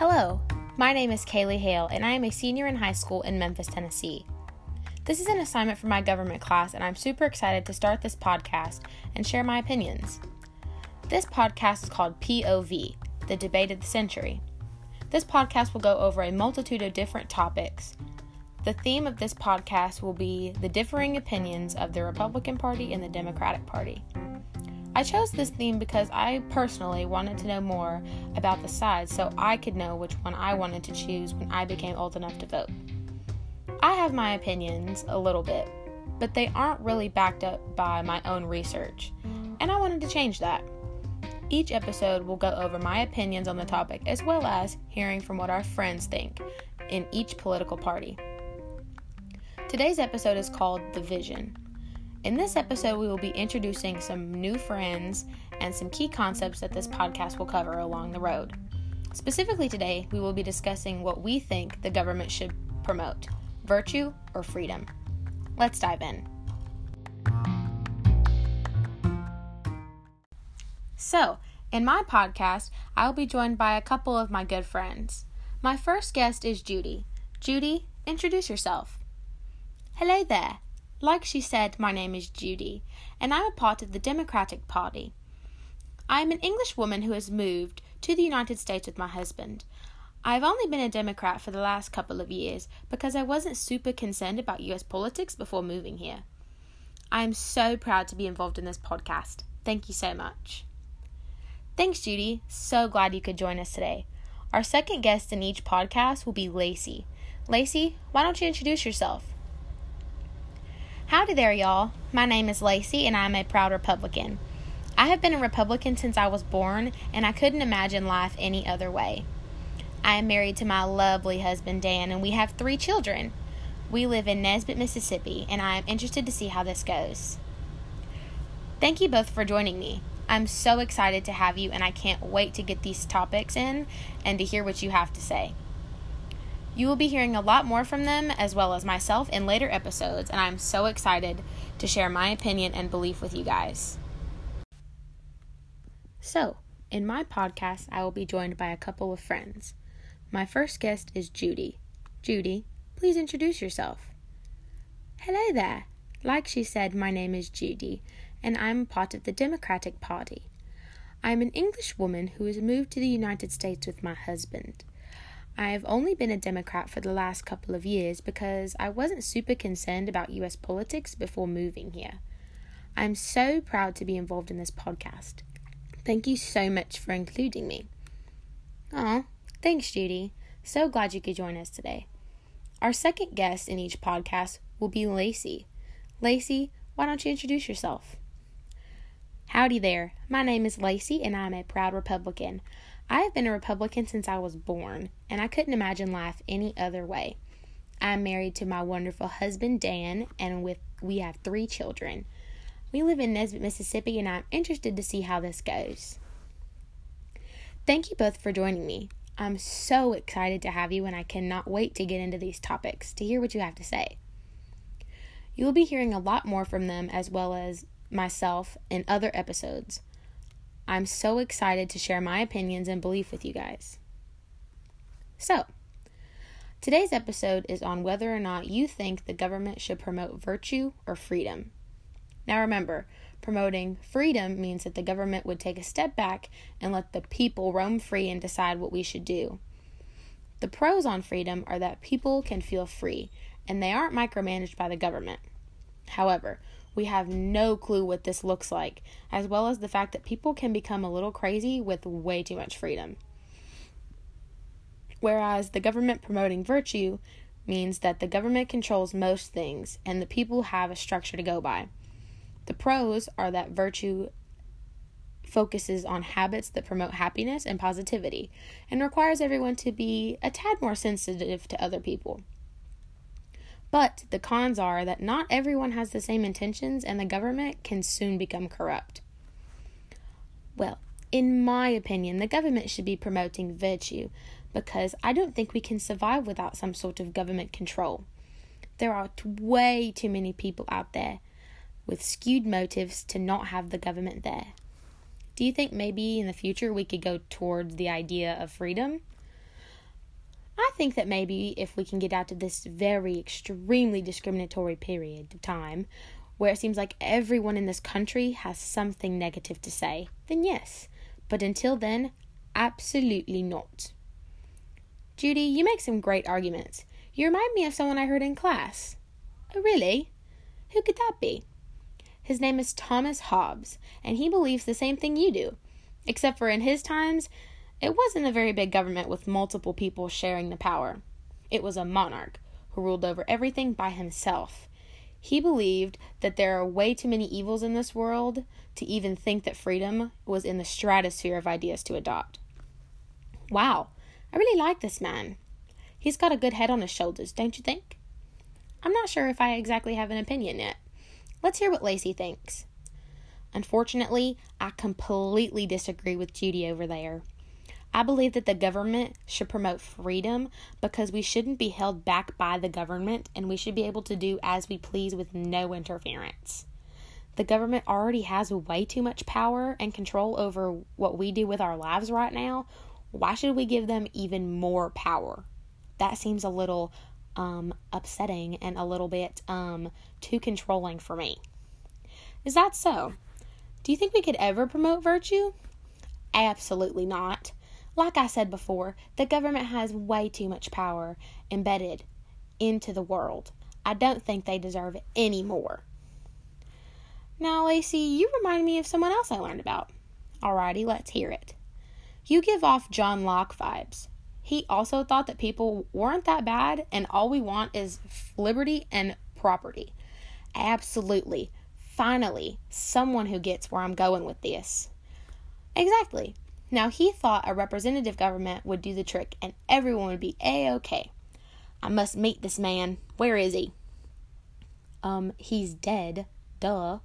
Hello, my name is Kaylee Hale, and I am a senior in high school in Memphis, Tennessee. This is an assignment for my government class, and I'm super excited to start this podcast and share my opinions. This podcast is called POV, the Debate of the Century. This podcast will go over a multitude of different topics. The theme of this podcast will be the differing opinions of the Republican Party and the Democratic Party. I chose this theme because I personally wanted to know more about the sides so I could know which one I wanted to choose when I became old enough to vote. I have my opinions a little bit, but they aren't really backed up by my own research, and I wanted to change that. Each episode will go over my opinions on the topic as well as hearing from what our friends think in each political party. Today's episode is called The Vision. In this episode, we will be introducing some new friends and some key concepts that this podcast will cover along the road. Specifically, today, we will be discussing what we think the government should promote virtue or freedom. Let's dive in. So, in my podcast, I will be joined by a couple of my good friends. My first guest is Judy. Judy, introduce yourself. Hello there. Like she said, my name is Judy, and I'm a part of the Democratic Party. I am an English woman who has moved to the United States with my husband. I've only been a Democrat for the last couple of years because I wasn't super concerned about US politics before moving here. I am so proud to be involved in this podcast. Thank you so much. Thanks, Judy. So glad you could join us today. Our second guest in each podcast will be Lacey. Lacey, why don't you introduce yourself? Howdy there, y'all. My name is Lacey, and I'm a proud Republican. I have been a Republican since I was born, and I couldn't imagine life any other way. I am married to my lovely husband, Dan, and we have three children. We live in Nesbit, Mississippi, and I am interested to see how this goes. Thank you both for joining me. I'm so excited to have you, and I can't wait to get these topics in and to hear what you have to say. You will be hearing a lot more from them as well as myself in later episodes, and I'm so excited to share my opinion and belief with you guys. So, in my podcast, I will be joined by a couple of friends. My first guest is Judy. Judy, please introduce yourself. Hello there. Like she said, my name is Judy, and I'm part of the Democratic Party. I'm an English woman who has moved to the United States with my husband. I have only been a Democrat for the last couple of years because I wasn't super concerned about US politics before moving here. I'm so proud to be involved in this podcast. Thank you so much for including me. Oh, thanks, Judy. So glad you could join us today. Our second guest in each podcast will be Lacey. Lacey, why don't you introduce yourself? Howdy there. My name is Lacey, and I'm a proud Republican. I have been a Republican since I was born, and I couldn't imagine life any other way. I'm married to my wonderful husband Dan, and with we have three children. We live in Nesbit, Mississippi, and I'm interested to see how this goes. Thank you both for joining me. I'm so excited to have you, and I cannot wait to get into these topics to hear what you have to say. You will be hearing a lot more from them as well as myself in other episodes. I'm so excited to share my opinions and belief with you guys. So, today's episode is on whether or not you think the government should promote virtue or freedom. Now, remember, promoting freedom means that the government would take a step back and let the people roam free and decide what we should do. The pros on freedom are that people can feel free and they aren't micromanaged by the government. However, we have no clue what this looks like, as well as the fact that people can become a little crazy with way too much freedom. Whereas the government promoting virtue means that the government controls most things and the people have a structure to go by. The pros are that virtue focuses on habits that promote happiness and positivity and requires everyone to be a tad more sensitive to other people. But the cons are that not everyone has the same intentions and the government can soon become corrupt. Well, in my opinion, the government should be promoting virtue because I don't think we can survive without some sort of government control. There are way too many people out there with skewed motives to not have the government there. Do you think maybe in the future we could go towards the idea of freedom? I think that maybe if we can get out of this very extremely discriminatory period of time where it seems like everyone in this country has something negative to say, then yes. But until then, absolutely not. Judy, you make some great arguments. You remind me of someone I heard in class. Oh, really? Who could that be? His name is Thomas Hobbes, and he believes the same thing you do. Except for in his times, it wasn't a very big government with multiple people sharing the power. It was a monarch who ruled over everything by himself. He believed that there are way too many evils in this world to even think that freedom was in the stratosphere of ideas to adopt. Wow, I really like this man. He's got a good head on his shoulders, don't you think? I'm not sure if I exactly have an opinion yet. Let's hear what Lacey thinks. Unfortunately, I completely disagree with Judy over there. I believe that the government should promote freedom because we shouldn't be held back by the government and we should be able to do as we please with no interference. The government already has way too much power and control over what we do with our lives right now. Why should we give them even more power? That seems a little um, upsetting and a little bit um, too controlling for me. Is that so? Do you think we could ever promote virtue? Absolutely not. Like I said before, the government has way too much power embedded into the world. I don't think they deserve any more. Now, Lacey, you remind me of someone else I learned about. Alrighty, let's hear it. You give off John Locke vibes. He also thought that people weren't that bad and all we want is liberty and property. Absolutely. Finally, someone who gets where I'm going with this. Exactly. Now, he thought a representative government would do the trick and everyone would be A OK. I must meet this man. Where is he? Um, he's dead. Duh.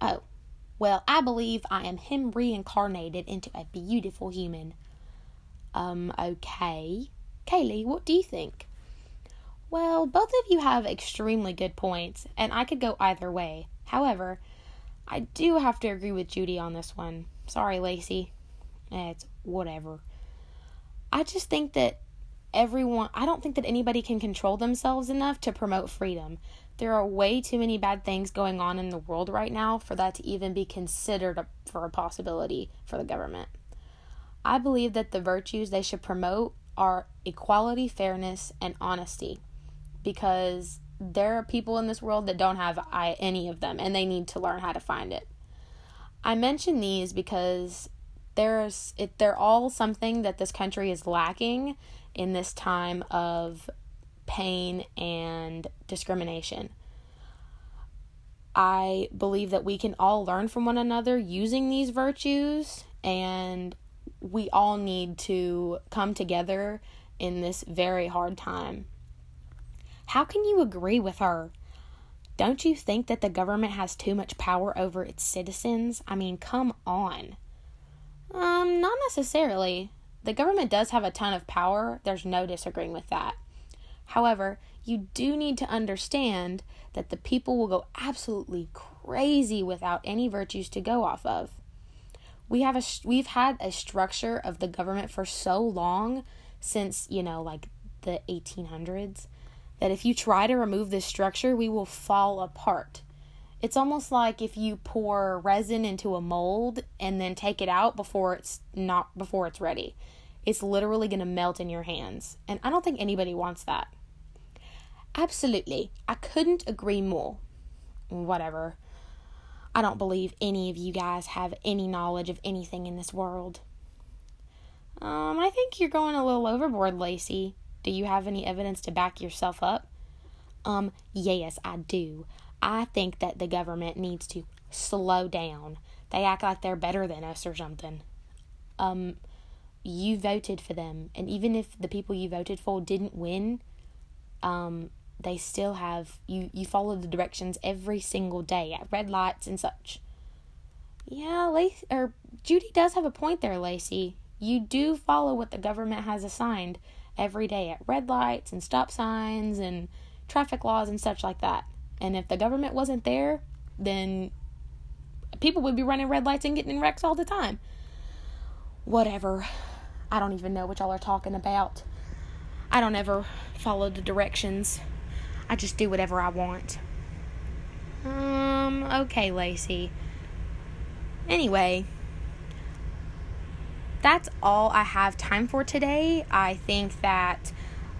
Oh, well, I believe I am him reincarnated into a beautiful human. Um, okay. Kaylee, what do you think? Well, both of you have extremely good points, and I could go either way. However, I do have to agree with Judy on this one. Sorry, Lacey. It's whatever. I just think that everyone, I don't think that anybody can control themselves enough to promote freedom. There are way too many bad things going on in the world right now for that to even be considered a, for a possibility for the government. I believe that the virtues they should promote are equality, fairness, and honesty because there are people in this world that don't have any of them and they need to learn how to find it. I mention these because there's it they're all something that this country is lacking in this time of pain and discrimination. I believe that we can all learn from one another using these virtues and we all need to come together in this very hard time. How can you agree with her? Don't you think that the government has too much power over its citizens? I mean, come on. Um, not necessarily. The government does have a ton of power. There's no disagreeing with that. However, you do need to understand that the people will go absolutely crazy without any virtues to go off of. We have a we've had a structure of the government for so long since, you know, like the 1800s that if you try to remove this structure, we will fall apart. It's almost like if you pour resin into a mold and then take it out before it's not before it's ready. It's literally going to melt in your hands. And I don't think anybody wants that. Absolutely. I couldn't agree more. Whatever. I don't believe any of you guys have any knowledge of anything in this world. Um, I think you're going a little overboard, Lacey. Do you have any evidence to back yourself up? Um, yes, I do. I think that the government needs to slow down. They act like they're better than us or something. Um, you voted for them, and even if the people you voted for didn't win, um, they still have you. You follow the directions every single day at red lights and such. Yeah, Lacey or Judy does have a point there, Lacey. You do follow what the government has assigned every day at red lights and stop signs and traffic laws and such like that. And if the government wasn't there, then people would be running red lights and getting in wrecks all the time. Whatever. I don't even know what y'all are talking about. I don't ever follow the directions. I just do whatever I want. Um, okay, Lacey. Anyway, that's all I have time for today. I think that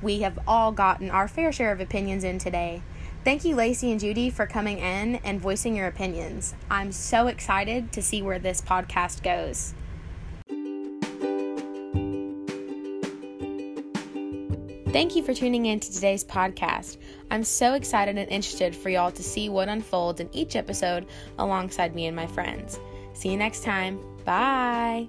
we have all gotten our fair share of opinions in today. Thank you, Lacey and Judy, for coming in and voicing your opinions. I'm so excited to see where this podcast goes. Thank you for tuning in to today's podcast. I'm so excited and interested for y'all to see what unfolds in each episode alongside me and my friends. See you next time. Bye.